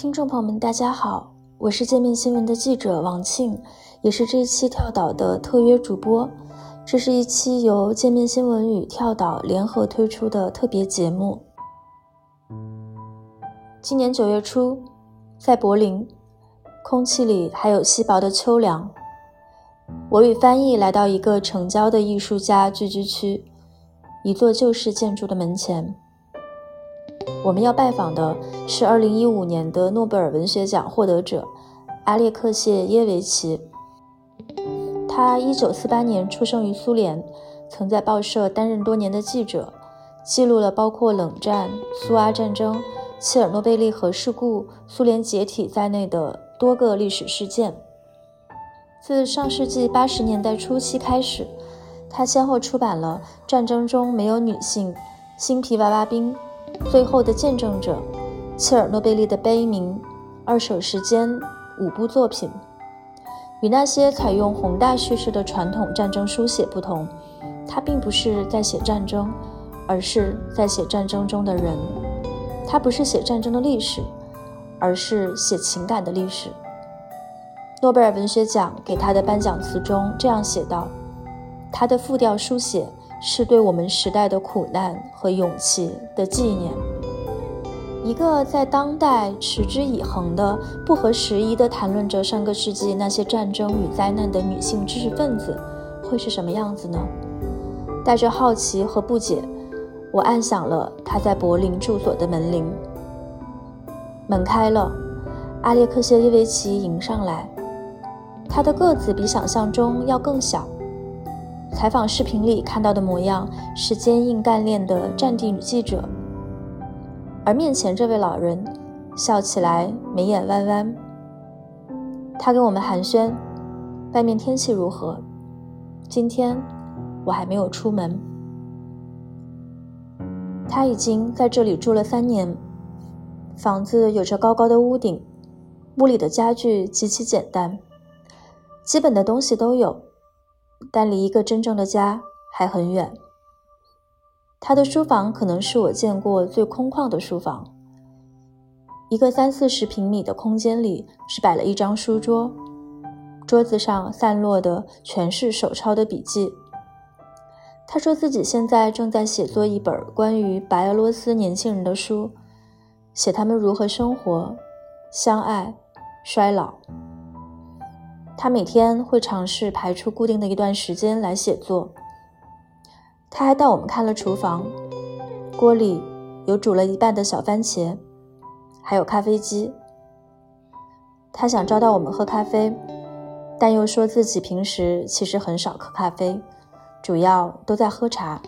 听众朋友们，大家好，我是界面新闻的记者王庆，也是这一期跳岛的特约主播。这是一期由界面新闻与跳岛联合推出的特别节目。今年九月初，在柏林，空气里还有稀薄的秋凉。我与翻译来到一个城郊的艺术家聚居区，一座旧式建筑的门前。我们要拜访的是2015年的诺贝尔文学奖获得者阿列克谢耶维奇。他1948年出生于苏联，曾在报社担任多年的记者，记录了包括冷战、苏阿战争、切尔诺贝利核事故、苏联解体在内的多个历史事件。自上世纪80年代初期开始，他先后出版了《战争中没有女性》《新皮娃娃兵》。最后的见证者，切尔诺贝利的悲鸣，二手时间五部作品，与那些采用宏大叙事的传统战争书写不同，他并不是在写战争，而是在写战争中的人。他不是写战争的历史，而是写情感的历史。诺贝尔文学奖给他的颁奖词中这样写道：“他的复调书写。”是对我们时代的苦难和勇气的纪念。一个在当代持之以恒的、不合时宜地谈论着上个世纪那些战争与灾难的女性知识分子，会是什么样子呢？带着好奇和不解，我按响了他在柏林住所的门铃。门开了，阿列克谢耶维奇迎上来。他的个子比想象中要更小。采访视频里看到的模样是坚硬干练的战地女记者，而面前这位老人笑起来眉眼弯弯。他跟我们寒暄，外面天气如何？今天我还没有出门。他已经在这里住了三年，房子有着高高的屋顶，屋里的家具极其简单，基本的东西都有。但离一个真正的家还很远。他的书房可能是我见过最空旷的书房。一个三四十平米的空间里，只摆了一张书桌，桌子上散落的全是手抄的笔记。他说自己现在正在写作一本关于白俄罗斯年轻人的书，写他们如何生活、相爱、衰老。他每天会尝试排出固定的一段时间来写作。他还带我们看了厨房，锅里有煮了一半的小番茄，还有咖啡机。他想招待我们喝咖啡，但又说自己平时其实很少喝咖啡，主要都在喝茶。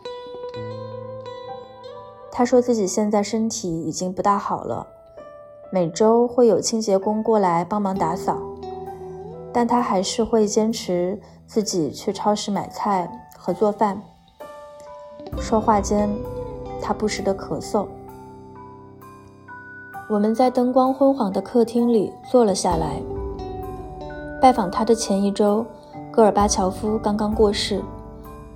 他说自己现在身体已经不大好了，每周会有清洁工过来帮忙打扫。但他还是会坚持自己去超市买菜和做饭。说话间，他不时地咳嗽。我们在灯光昏黄的客厅里坐了下来。拜访他的前一周，戈尔巴乔夫刚刚过世，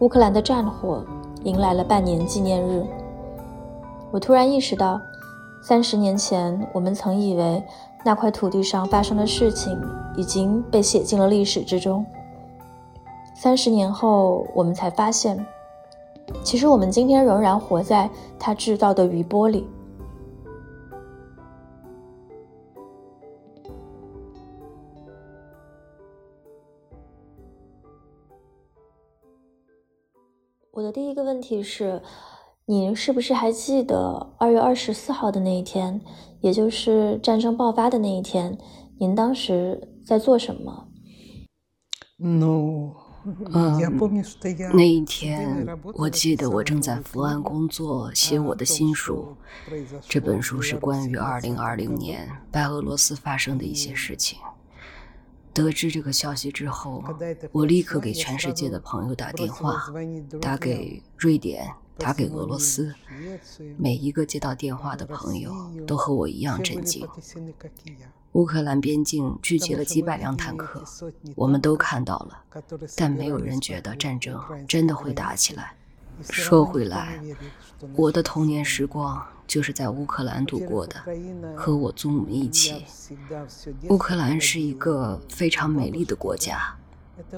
乌克兰的战火迎来了半年纪念日。我突然意识到，三十年前我们曾以为。那块土地上发生的事情已经被写进了历史之中。三十年后，我们才发现，其实我们今天仍然活在他制造的余波里。我的第一个问题是。你是不是还记得二月二十四号的那一天，也就是战争爆发的那一天？您当时在做什么？？No。嗯，那一天我记得我正在伏案工作，写我的新书。这本书是关于2020年白俄罗斯发生的一些事情。得知这个消息之后，我立刻给全世界的朋友打电话，打给瑞典。打给俄罗斯，每一个接到电话的朋友都和我一样震惊。乌克兰边境聚集了几百辆坦克，我们都看到了，但没有人觉得战争真的会打起来。说回来，我的童年时光就是在乌克兰度过的，和我祖母一起。乌克兰是一个非常美丽的国家，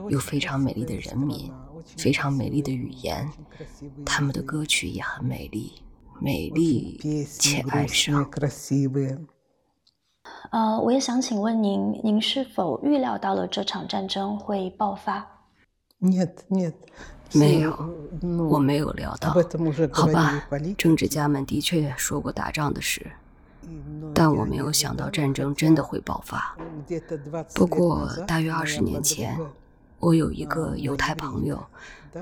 有非常美丽的人民，非常美丽的语言，他们的歌曲也很美丽，美丽且哀伤。呃，我也想请问您，您是否预料到了这场战争会爆发？没有，我没有料到。好吧，政治家们的确说过打仗的事，但我没有想到战争真的会爆发。不过，大约二十年前，我有一个犹太朋友，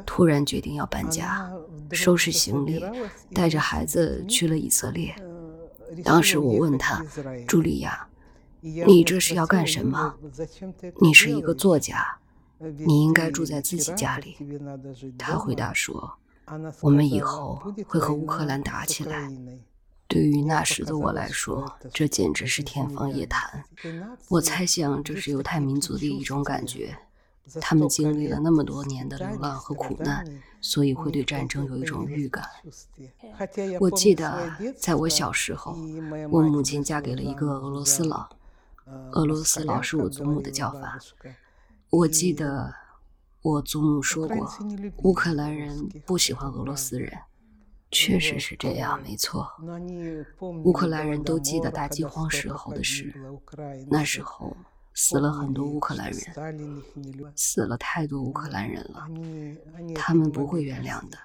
突然决定要搬家，收拾行李，带着孩子去了以色列。当时我问他：“茱莉亚，你这是要干什么？你是一个作家。”你应该住在自己家里。他回答说：“我们以后会和乌克兰打起来。”对于那时的我来说，这简直是天方夜谭。我猜想这是犹太民族的一种感觉，他们经历了那么多年的流浪和苦难，所以会对战争有一种预感。我记得在我小时候，我母亲嫁给了一个俄罗斯佬，俄罗斯佬是我祖母的叫法。我记得我祖母说过，乌克兰人不喜欢俄罗斯人，确实是这样，没错。乌克兰人都记得大饥荒时候的事，那时候死了很多乌克兰人，死了太多乌克兰人了，他们不会原谅的。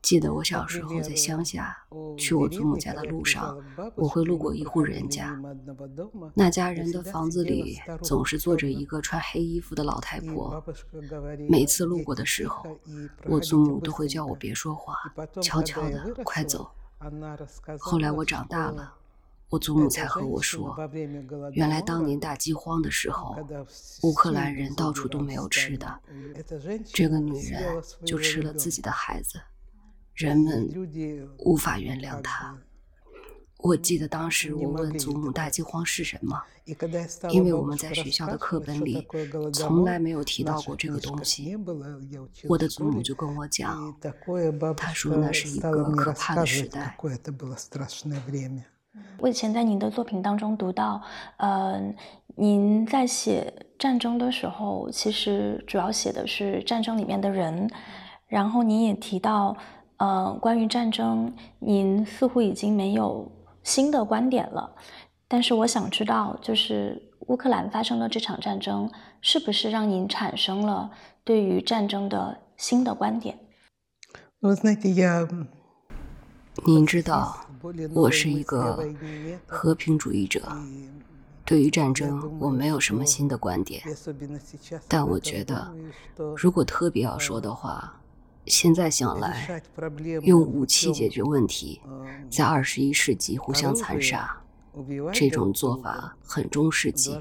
记得我小时候在乡下，去我祖母家的路上，我会路过一户人家，那家人的房子里总是坐着一个穿黑衣服的老太婆。每次路过的时候，我祖母都会叫我别说话，悄悄的快走。后来我长大了，我祖母才和我说，原来当年大饥荒的时候，乌克兰人到处都没有吃的，这个女人就吃了自己的孩子。人们无法原谅她。我记得当时我问祖母大饥荒是什么，因为我们在学校的课本里从来没有提到过这个东西。我的祖母就跟我讲，她说那是一个可怕的时代。我以前在您的作品当中读到，呃，您在写战争的时候，其实主要写的是战争里面的人，然后您也提到。呃，关于战争，您似乎已经没有新的观点了。但是我想知道，就是乌克兰发生的这场战争，是不是让您产生了对于战争的新的观点？您知道，我是一个和平主义者，对于战争我没有什么新的观点。但我觉得，如果特别要说的话。现在想来，用武器解决问题，在二十一世纪互相残杀，这种做法很中世纪。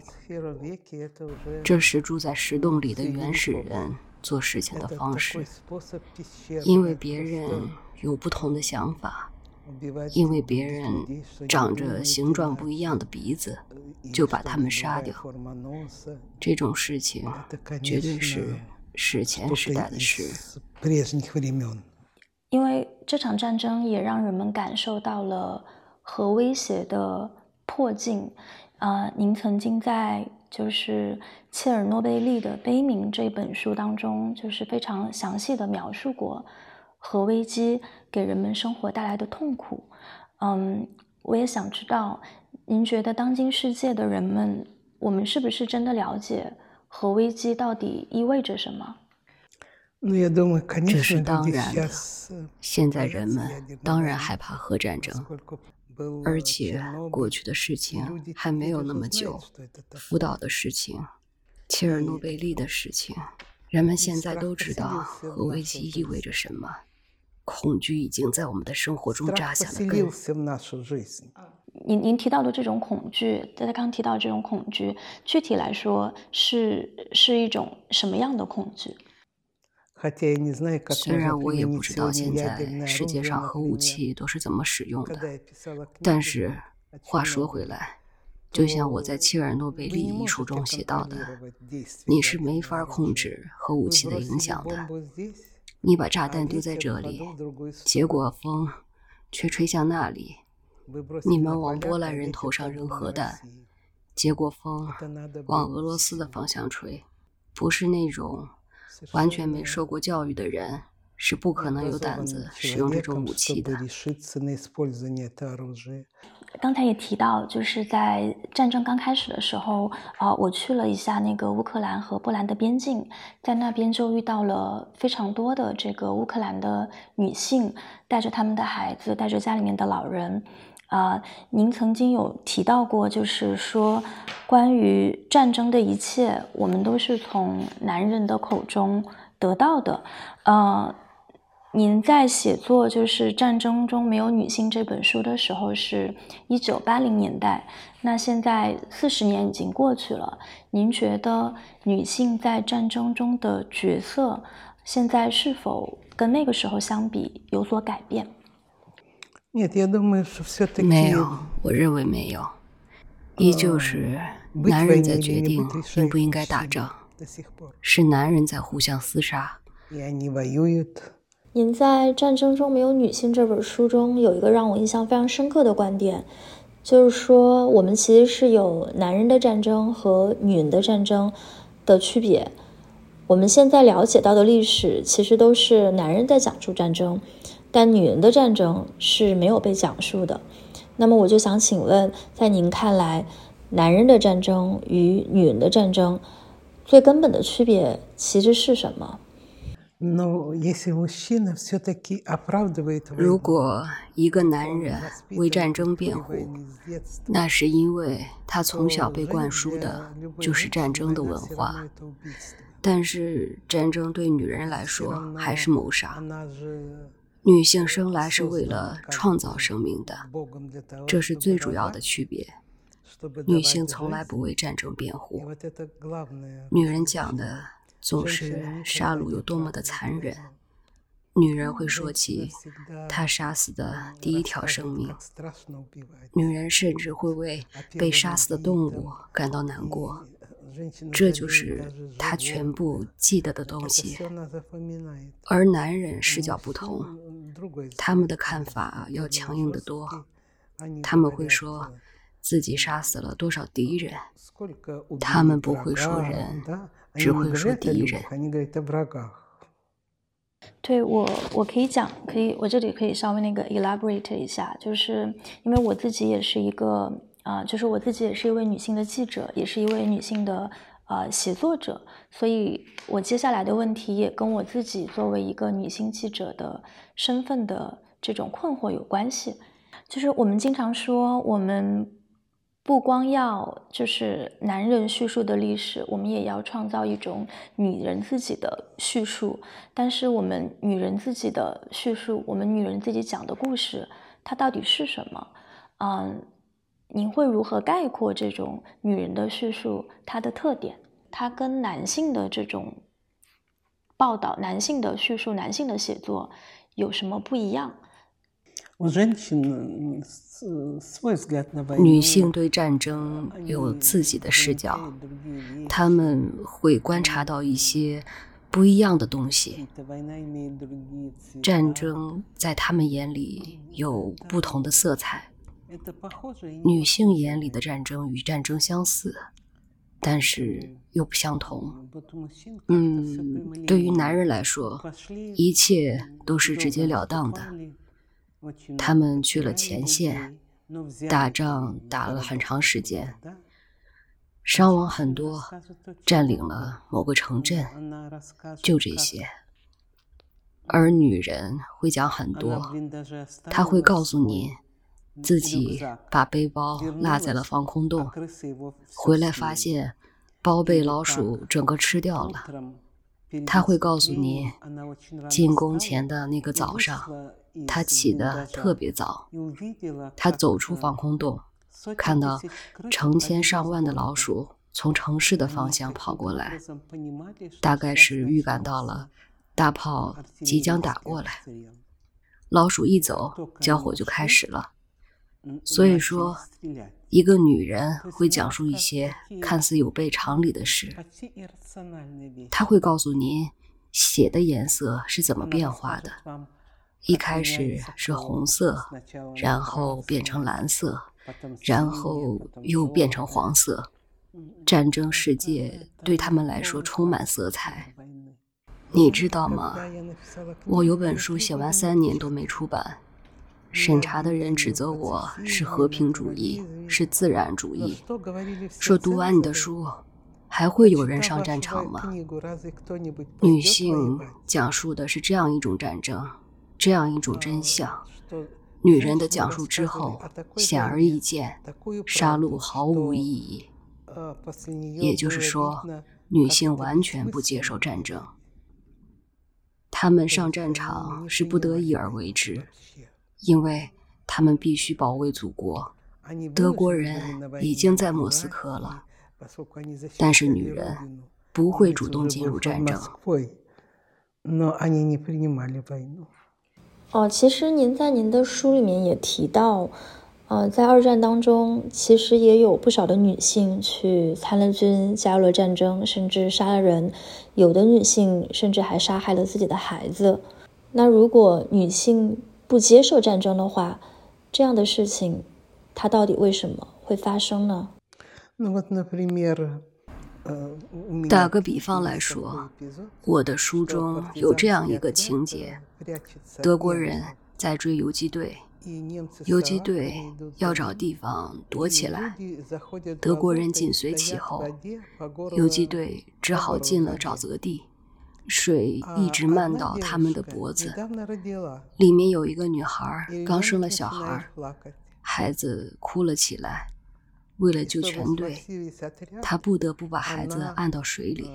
这是住在石洞里的原始人做事情的方式。因为别人有不同的想法，因为别人长着形状不一样的鼻子，就把他们杀掉。这种事情绝对是。史前时代的事，因为这场战争也让人们感受到了核威胁的迫近。啊，您曾经在就是切尔诺贝利的悲鸣这本书当中，就是非常详细的描述过核危机给人们生活带来的痛苦。嗯，我也想知道，您觉得当今世界的人们，我们是不是真的了解？核危机到底意味着什么？这是当然的。现在人们当然害怕核战争，而且过去的事情还没有那么久。福岛的事情，切尔诺贝利的事情，人们现在都知道核危机意味着什么。恐惧已经在我们的生活中扎下了根。您您提到的这种恐惧，大家刚提到这种恐惧，具体来说是是一种什么样的恐惧？虽然我也不知道现在世界上核武器都是怎么使用的，但是话说回来，就像我在切尔诺贝利一书中写到的，你是没法控制核武器的影响的。你把炸弹丢在这里，结果风却吹向那里。你们往波兰人头上扔核弹，结果风往俄罗斯的方向吹。不是那种完全没受过教育的人，是不可能有胆子使用这种武器的。刚才也提到，就是在战争刚开始的时候，啊，我去了一下那个乌克兰和波兰的边境，在那边就遇到了非常多的这个乌克兰的女性，带着他们的孩子，带着家里面的老人。啊，您曾经有提到过，就是说关于战争的一切，我们都是从男人的口中得到的。呃。您在写作就是《战争中没有女性》这本书的时候，是一九八零年代。那现在四十年已经过去了，您觉得女性在战争中的角色，现在是否跟那个时候相比有所改变？没有，我认为没有，依旧是男人在决定应不应该打仗，是男人在互相厮杀。您在《战争中没有女性》这本书中有一个让我印象非常深刻的观点，就是说我们其实是有男人的战争和女人的战争的区别。我们现在了解到的历史其实都是男人在讲述战争，但女人的战争是没有被讲述的。那么我就想请问，在您看来，男人的战争与女人的战争最根本的区别其实是什么？如果一个男人为战争辩护，那是因为他从小被灌输的就是战争的文化。但是战争对女人来说还是谋杀。女性生来是为了创造生命的，这是最主要的区别。女性从来不为战争辩护，女人讲的。总是杀戮有多么的残忍，女人会说起她杀死的第一条生命，女人甚至会为被杀死的动物感到难过，这就是她全部记得的东西。而男人视角不同，他们的看法要强硬得多，他们会说自己杀死了多少敌人，他们不会说人。只会说敌人。对我，我可以讲，可以，我这里可以稍微那个 elaborate 一下，就是因为我自己也是一个啊，就是我自己也是一位女性的记者，也是一位女性的呃写作者，所以我接下来的问题也跟我自己作为一个女性记者的身份的这种困惑有关系。就是我们经常说我们。不光要就是男人叙述的历史，我们也要创造一种女人自己的叙述。但是我们女人自己的叙述，我们女人自己讲的故事，它到底是什么？嗯，您会如何概括这种女人的叙述？它的特点，它跟男性的这种报道、男性的叙述、男性的写作有什么不一样？女性对战争有自己的视角，她们会观察到一些不一样的东西。战争在她们眼里有不同的色彩。女性眼里的战争与战争相似，但是又不相同。嗯，对于男人来说，一切都是直截了当的。他们去了前线，打仗打了很长时间，伤亡很多，占领了某个城镇，就这些。而女人会讲很多，她会告诉你，自己把背包落在了防空洞，回来发现包被老鼠整个吃掉了。她会告诉你，进宫前的那个早上。他起得特别早，他走出防空洞，看到成千上万的老鼠从城市的方向跑过来，大概是预感到了大炮即将打过来。老鼠一走，交火就开始了。所以说，一个女人会讲述一些看似有悖常理的事，她会告诉您。血的颜色是怎么变化的。一开始是红色，然后变成蓝色，然后又变成黄色。战争世界对他们来说充满色彩。你知道吗？我有本书写完三年都没出版，审查的人指责我是和平主义，是自然主义，说读完你的书，还会有人上战场吗？女性讲述的是这样一种战争。这样一种真相，女人的讲述之后，显而易见，杀戮毫无意义。也就是说，女性完全不接受战争，她们上战场是不得已而为之，因为她们必须保卫祖国。德国人已经在莫斯科了，但是女人不会主动进入战争。哦，其实您在您的书里面也提到，呃，在二战当中，其实也有不少的女性去参了军，加入了战争，甚至杀了人。有的女性甚至还杀害了自己的孩子。那如果女性不接受战争的话，这样的事情，它到底为什么会发生呢？打个比方来说，我的书中有这样一个情节：德国人在追游击队，游击队要找地方躲起来，德国人紧随其后，游击队只好进了沼泽地，水一直漫到他们的脖子。里面有一个女孩刚生了小孩，孩子哭了起来。为了救全队，他不得不把孩子按到水里，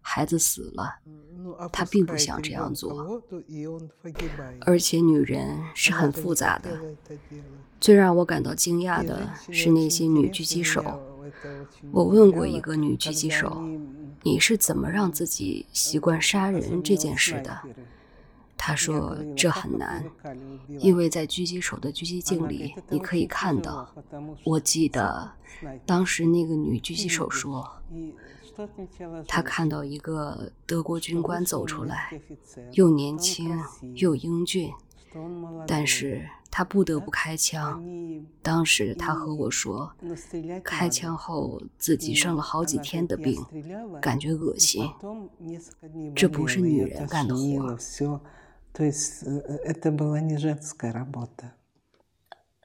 孩子死了。他并不想这样做，而且女人是很复杂的。最让我感到惊讶的是那些女狙击手。我问过一个女狙击手：“你是怎么让自己习惯杀人这件事的？”他说：“这很难，因为在狙击手的狙击镜里，你可以看到。我记得当时那个女狙击手说，她看到一个德国军官走出来，又年轻又英俊，但是他不得不开枪。当时他和我说，开枪后自己生了好几天的病，感觉恶心。这不是女人干的活。”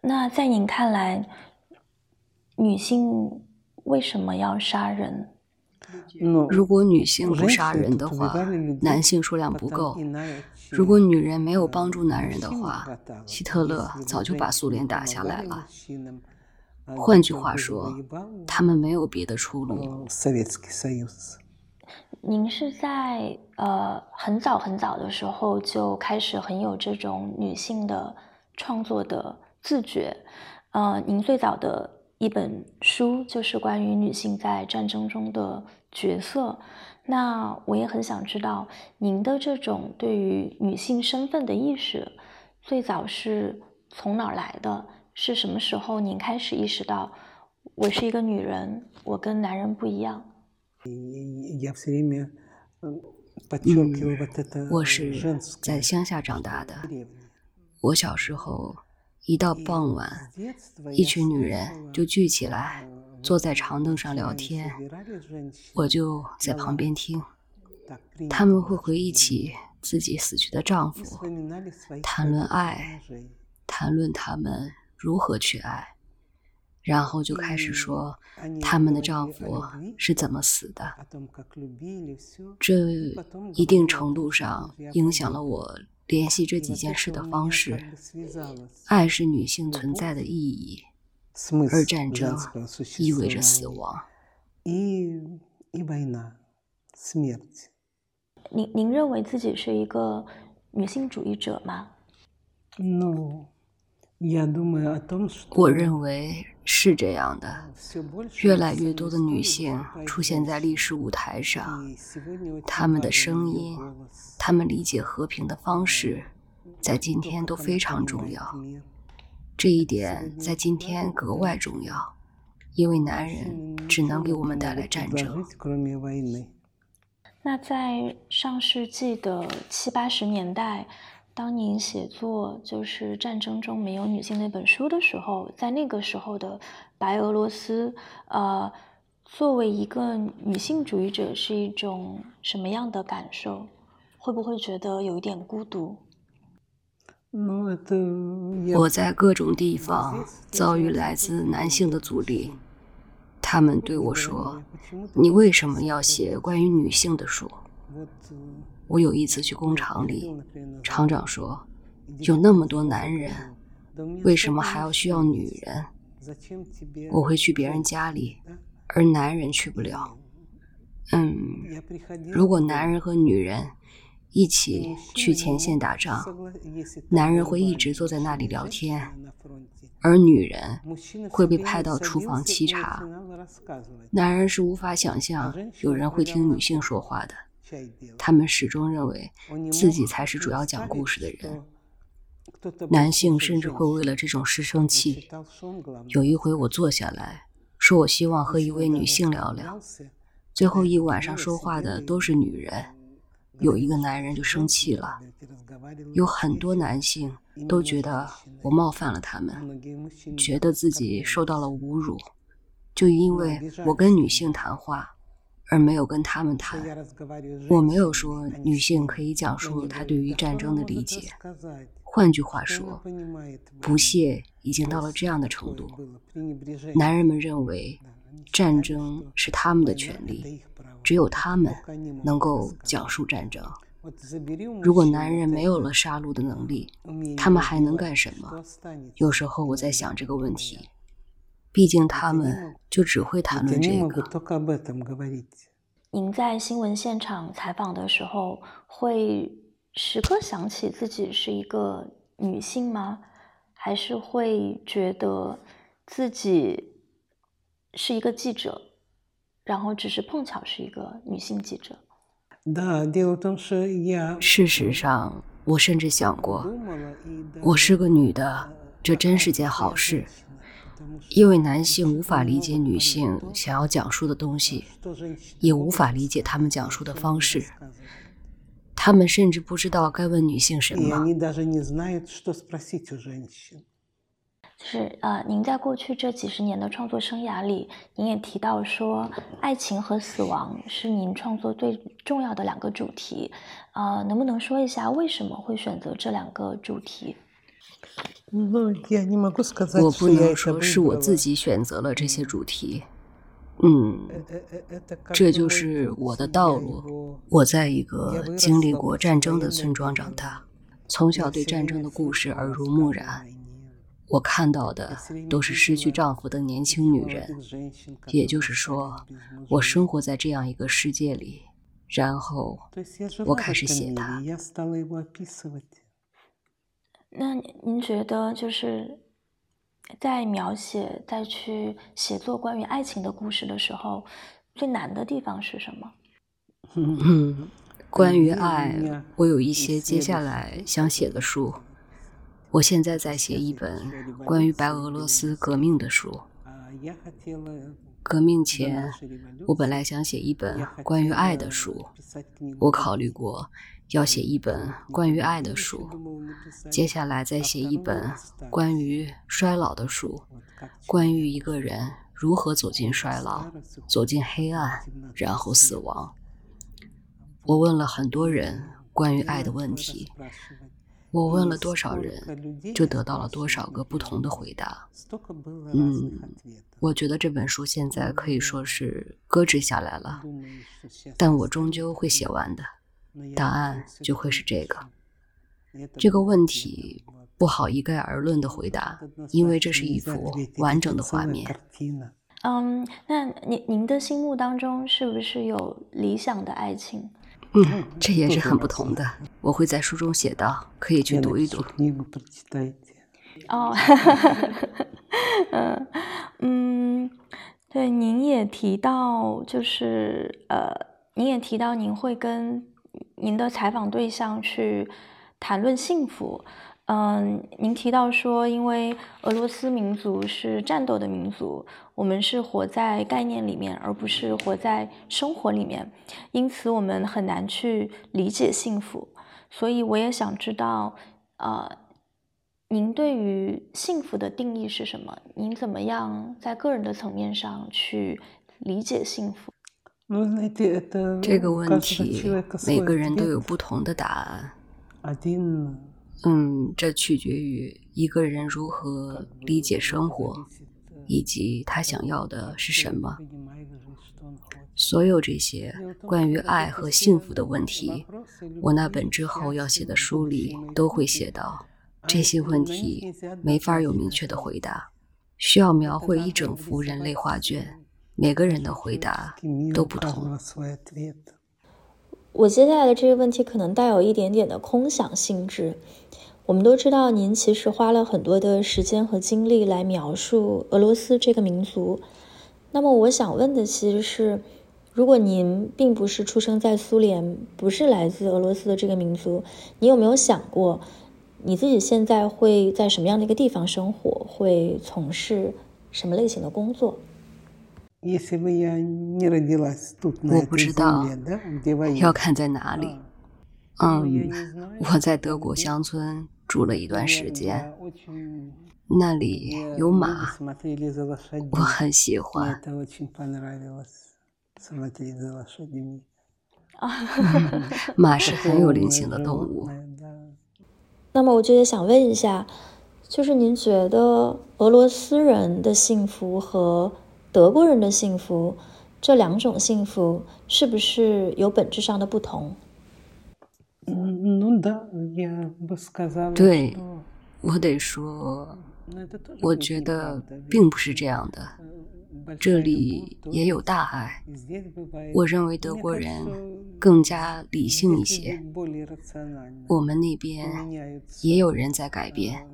那在您看来，女性为什么要杀人？如果女性不杀人的话，男性数量不够。如果女人没有帮助男人的话，希特勒早就把苏联打下来了。换句话说，他们没有别的出路。您是在呃很早很早的时候就开始很有这种女性的创作的自觉，呃，您最早的一本书就是关于女性在战争中的角色。那我也很想知道您的这种对于女性身份的意识，最早是从哪儿来的？是什么时候您开始意识到我是一个女人，我跟男人不一样？我是在乡下长大的。我小时候，一到傍晚，一群女人就聚起来，坐在长凳上聊天，我就在旁边听。他们会回忆起自己死去的丈夫，谈论爱，谈论他们如何去爱。然后就开始说他们的丈夫是怎么死的，这一定程度上影响了我联系这几件事的方式。爱是女性存在的意义，而战争意味着死亡。您您认为自己是一个女性主义者吗？No。我认为是这样的，越来越多的女性出现在历史舞台上，她们的声音，她们理解和平的方式，在今天都非常重要。这一点在今天格外重要，因为男人只能给我们带来战争。那在上世纪的七八十年代，当您写作就是战争中没有女性那本书的时候，在那个时候的白俄罗斯，呃，作为一个女性主义者是一种什么样的感受？会不会觉得有一点孤独？我在各种地方遭遇来自男性的阻力，他们对我说：“你为什么要写关于女性的书？”我有一次去工厂里，厂长说：“有那么多男人，为什么还要需要女人？”我会去别人家里，而男人去不了。嗯，如果男人和女人。一起去前线打仗，男人会一直坐在那里聊天，而女人会被派到厨房沏茶。男人是无法想象有人会听女性说话的，他们始终认为自己才是主要讲故事的人。男性甚至会为了这种事生气。有一回我坐下来说，我希望和一位女性聊聊，最后一晚上说话的都是女人。有一个男人就生气了，有很多男性都觉得我冒犯了他们，觉得自己受到了侮辱，就因为我跟女性谈话，而没有跟他们谈。我没有说女性可以讲述她对于战争的理解，换句话说，不屑已经到了这样的程度。男人们认为战争是他们的权利。只有他们能够讲述战争。如果男人没有了杀戮的能力，他们还能干什么？有时候我在想这个问题。毕竟他们就只会谈论这个。您在新闻现场采访的时候，会时刻想起自己是一个女性吗？还是会觉得自己是一个记者？然后只是碰巧是一个女性记者。事实上，我甚至想过，我是个女的，这真是件好事，因为男性无法理解女性想要讲述的东西，也无法理解他们讲述的方式，他们甚至不知道该问女性什么。就是呃，您在过去这几十年的创作生涯里，您也提到说，爱情和死亡是您创作最重要的两个主题，呃，能不能说一下为什么会选择这两个主题？我不能说是我自己选择了这些主题，嗯，这就是我的道路。我在一个经历过战争的村庄长大，从小对战争的故事耳濡目染。我看到的都是失去丈夫的年轻女人，也就是说，我生活在这样一个世界里，然后我开始写它。那您觉得，就是在描写、在去写作关于爱情的故事的时候，最难的地方是什么？关于爱，我有一些接下来想写的书。我现在在写一本关于白俄罗斯革命的书。革命前，我本来想写一本关于爱的书。我考虑过要写一本关于爱的书，接下来再写一本关于衰老的书，关于一个人如何走进衰老、走进黑暗，然后死亡。我问了很多人关于爱的问题。我问了多少人，就得到了多少个不同的回答。嗯，我觉得这本书现在可以说是搁置下来了，但我终究会写完的。答案就会是这个。这个问题不好一概而论的回答，因为这是一幅完整的画面。嗯，那您您的心目当中是不是有理想的爱情？嗯，这也是很不同的。我会在书中写到，可以去读一读。哦，嗯嗯，对，您也提到，就是呃，您也提到，您会跟您的采访对象去谈论幸福。嗯，您提到说，因为俄罗斯民族是战斗的民族，我们是活在概念里面，而不是活在生活里面，因此我们很难去理解幸福。所以我也想知道，呃，您对于幸福的定义是什么？您怎么样在个人的层面上去理解幸福？这个问题每个人都有不同的答案。嗯，这取决于一个人如何理解生活，以及他想要的是什么。所有这些关于爱和幸福的问题，我那本之后要写的书里都会写到。这些问题没法有明确的回答，需要描绘一整幅人类画卷，每个人的回答都不同。我接下来的这个问题可能带有一点点的空想性质。我们都知道，您其实花了很多的时间和精力来描述俄罗斯这个民族。那么，我想问的其实是，如果您并不是出生在苏联，不是来自俄罗斯的这个民族，你有没有想过，你自己现在会在什么样的一个地方生活，会从事什么类型的工作？我不知道，要看在哪里。嗯，我在德国乡村。住了一段时间，那里有马，我很喜欢。马是很有灵性的动物。那么，我就也想问一下，就是您觉得俄罗斯人的幸福和德国人的幸福这两种幸福是不是有本质上的不同？对，我得说，我觉得并不是这样的。这里也有大爱。我认为德国人更加理性一些。我们那边也有人在改变。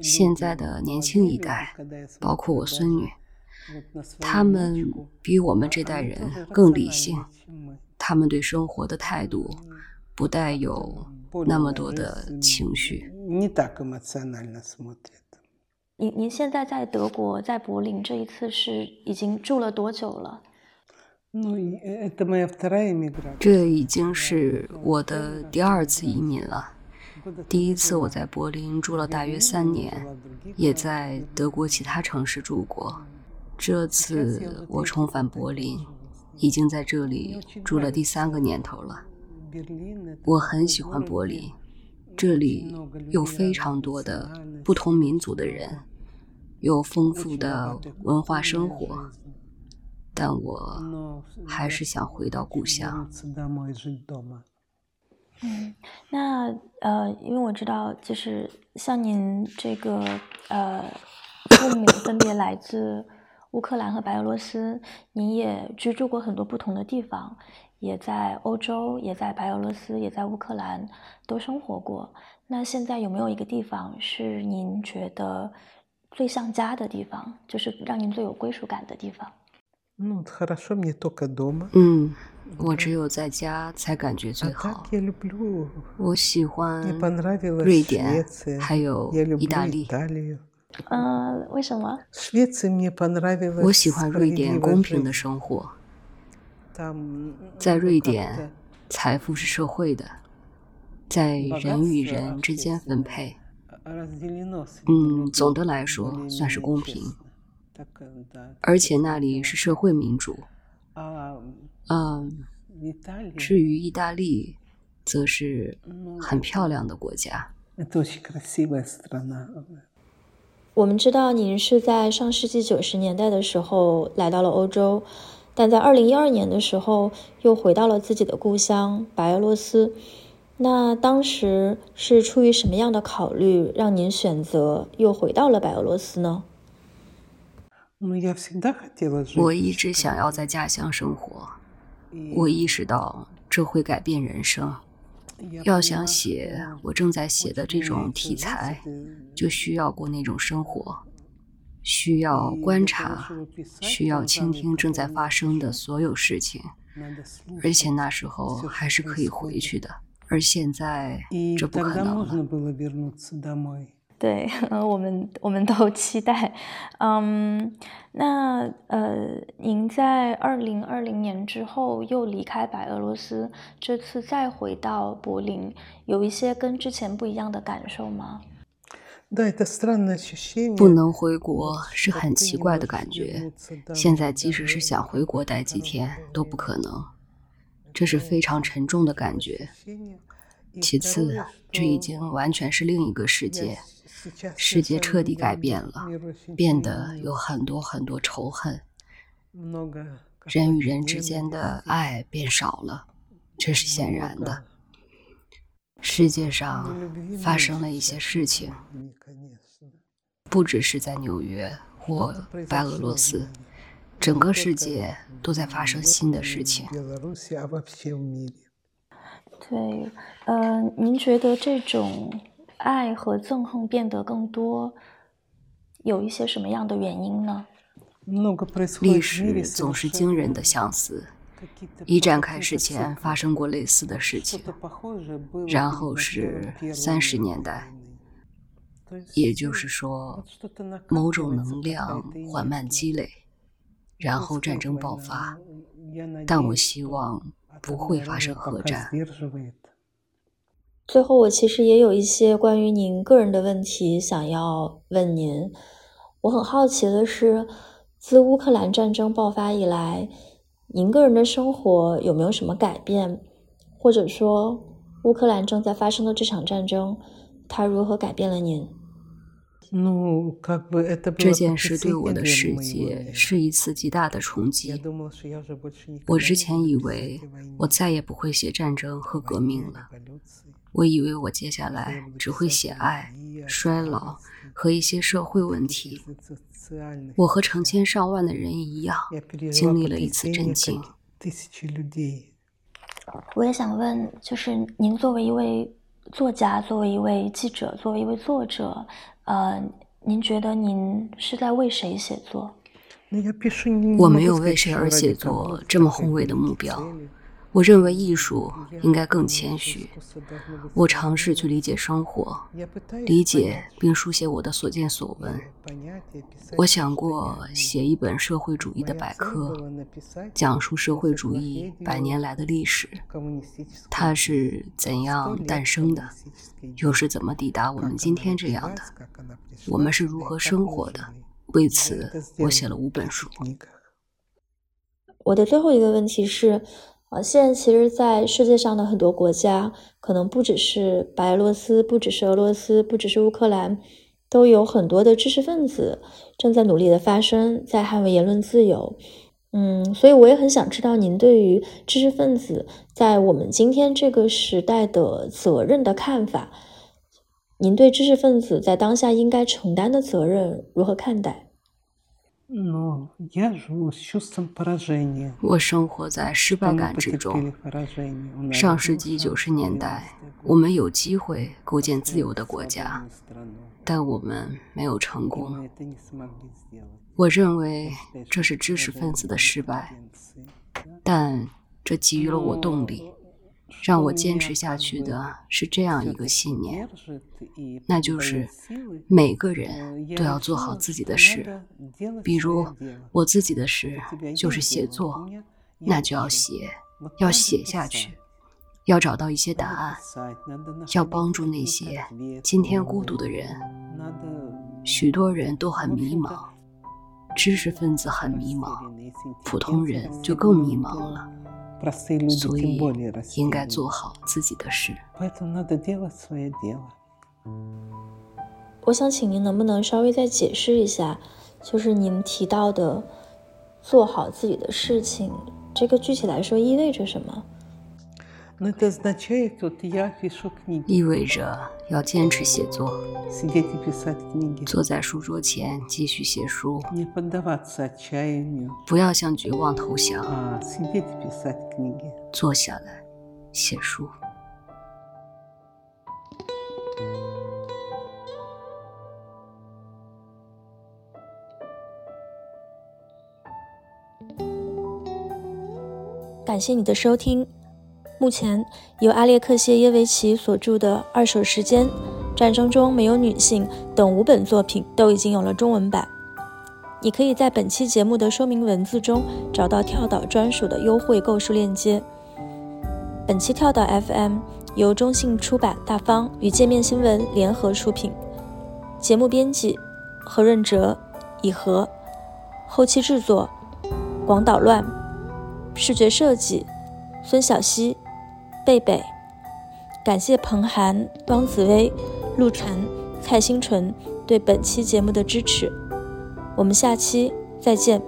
现在的年轻一代，包括我孙女，他们比我们这代人更理性。他们对生活的态度。不带有那么多的情绪。您您现在在德国，在柏林，这一次是已经住了多久了？这已经是我的第二次移民了。第一次我在柏林住了大约三年，也在德国其他城市住过。这次我重返柏林，已经在这里住了第三个年头了。我很喜欢柏林，这里有非常多的不同民族的人，有丰富的文化生活，但我还是想回到故乡。嗯，那呃，因为我知道，就是像您这个呃，父母分别来自乌克兰和白俄罗斯，您也居住过很多不同的地方。也在欧洲，也在白俄罗斯，也在乌克兰都生活过。那现在有没有一个地方是您觉得最像家的地方，就是让您最有归属感的地方？嗯，我只有在家才感觉最好。我喜欢瑞典，还有意大利。嗯，为什么？我喜欢瑞典公平的生活。在瑞典，财富是社会的，在人与人之间分配。嗯，总的来说算是公平，而且那里是社会民主。嗯，至于意大利，则是很漂亮的国家。我们知道您是在上世纪九十年代的时候来到了欧洲。但在二零一二年的时候，又回到了自己的故乡白俄罗斯。那当时是出于什么样的考虑，让您选择又回到了白俄罗斯呢？我一直想要在家乡生活。我意识到这会改变人生。要想写我正在写的这种题材，就需要过那种生活。需要观察，需要倾听正在发生的所有事情，而且那时候还是可以回去的。而现在这不可能了。对，我们我们都期待。嗯，那呃，您在二零二零年之后又离开白俄罗斯，这次再回到柏林，有一些跟之前不一样的感受吗？不能回国是很奇怪的感觉。现在即使是想回国待几天都不可能，这是非常沉重的感觉。其次，这已经完全是另一个世界。世界彻底改变了，变得有很多很多仇恨，人与人之间的爱变少了，这是显然的。世界上发生了一些事情，不只是在纽约或白俄罗斯，整个世界都在发生新的事情。对，呃，您觉得这种？爱和憎恨变得更多，有一些什么样的原因呢？历史总是惊人的相似。一战开始前发生过类似的事情，然后是三十年代，也就是说，某种能量缓慢积累，然后战争爆发。但我希望不会发生核战。最后，我其实也有一些关于您个人的问题想要问您。我很好奇的是，自乌克兰战争爆发以来，您个人的生活有没有什么改变？或者说，乌克兰正在发生的这场战争，它如何改变了您？这件事对我的世界是一次极大的冲击。我之前以为我再也不会写战争和革命了。我以为我接下来只会写爱、衰老和一些社会问题。我和成千上万的人一样，经历了一次震惊。我也想问，就是您作为一位作家，作为一位记者，作为一位作者，呃，您觉得您是在为谁写作？我没有为谁而写作这么宏伟的目标。我认为艺术应该更谦虚。我尝试去理解生活，理解并书写我的所见所闻。我想过写一本社会主义的百科，讲述社会主义百年来的历史，它是怎样诞生的，又是怎么抵达我们今天这样的？我们是如何生活的？为此，我写了五本书。我的最后一个问题是。啊，现在其实，在世界上的很多国家，可能不只是白俄罗斯，不只是俄罗斯，不只是乌克兰，都有很多的知识分子正在努力的发声，在捍卫言论自由。嗯，所以我也很想知道您对于知识分子在我们今天这个时代的责任的看法。您对知识分子在当下应该承担的责任如何看待？我生活在失败感之中。上世纪九十年代，我们有机会构建自由的国家，但我们没有成功。我认为这是知识分子的失败，但这给予了我动力。让我坚持下去的是这样一个信念，那就是每个人都要做好自己的事。比如我自己的事就是写作，那就要写，要写下去，要找到一些答案，要帮助那些今天孤独的人。许多人都很迷茫，知识分子很迷茫，普通人就更迷茫了。所以应该做好自己的事。我想请您能不能稍微再解释一下，就是您提到的做好自己的事情，这个具体来说意味着什么？意味着要坚持写作，坐在书桌前继续写书，不要向绝望投降，坐下来写书。感谢你的收听。目前，由阿列克谢耶维奇所著的《二手时间》《战争中没有女性》等五本作品都已经有了中文版。你可以在本期节目的说明文字中找到跳岛专属的优惠购书链接。本期跳岛 FM 由中信出版大方与界面新闻联合出品，节目编辑何润哲、以和，后期制作广岛乱，视觉设计孙小溪。贝贝，感谢彭涵、汪紫薇、陆晨、蔡星纯对本期节目的支持，我们下期再见。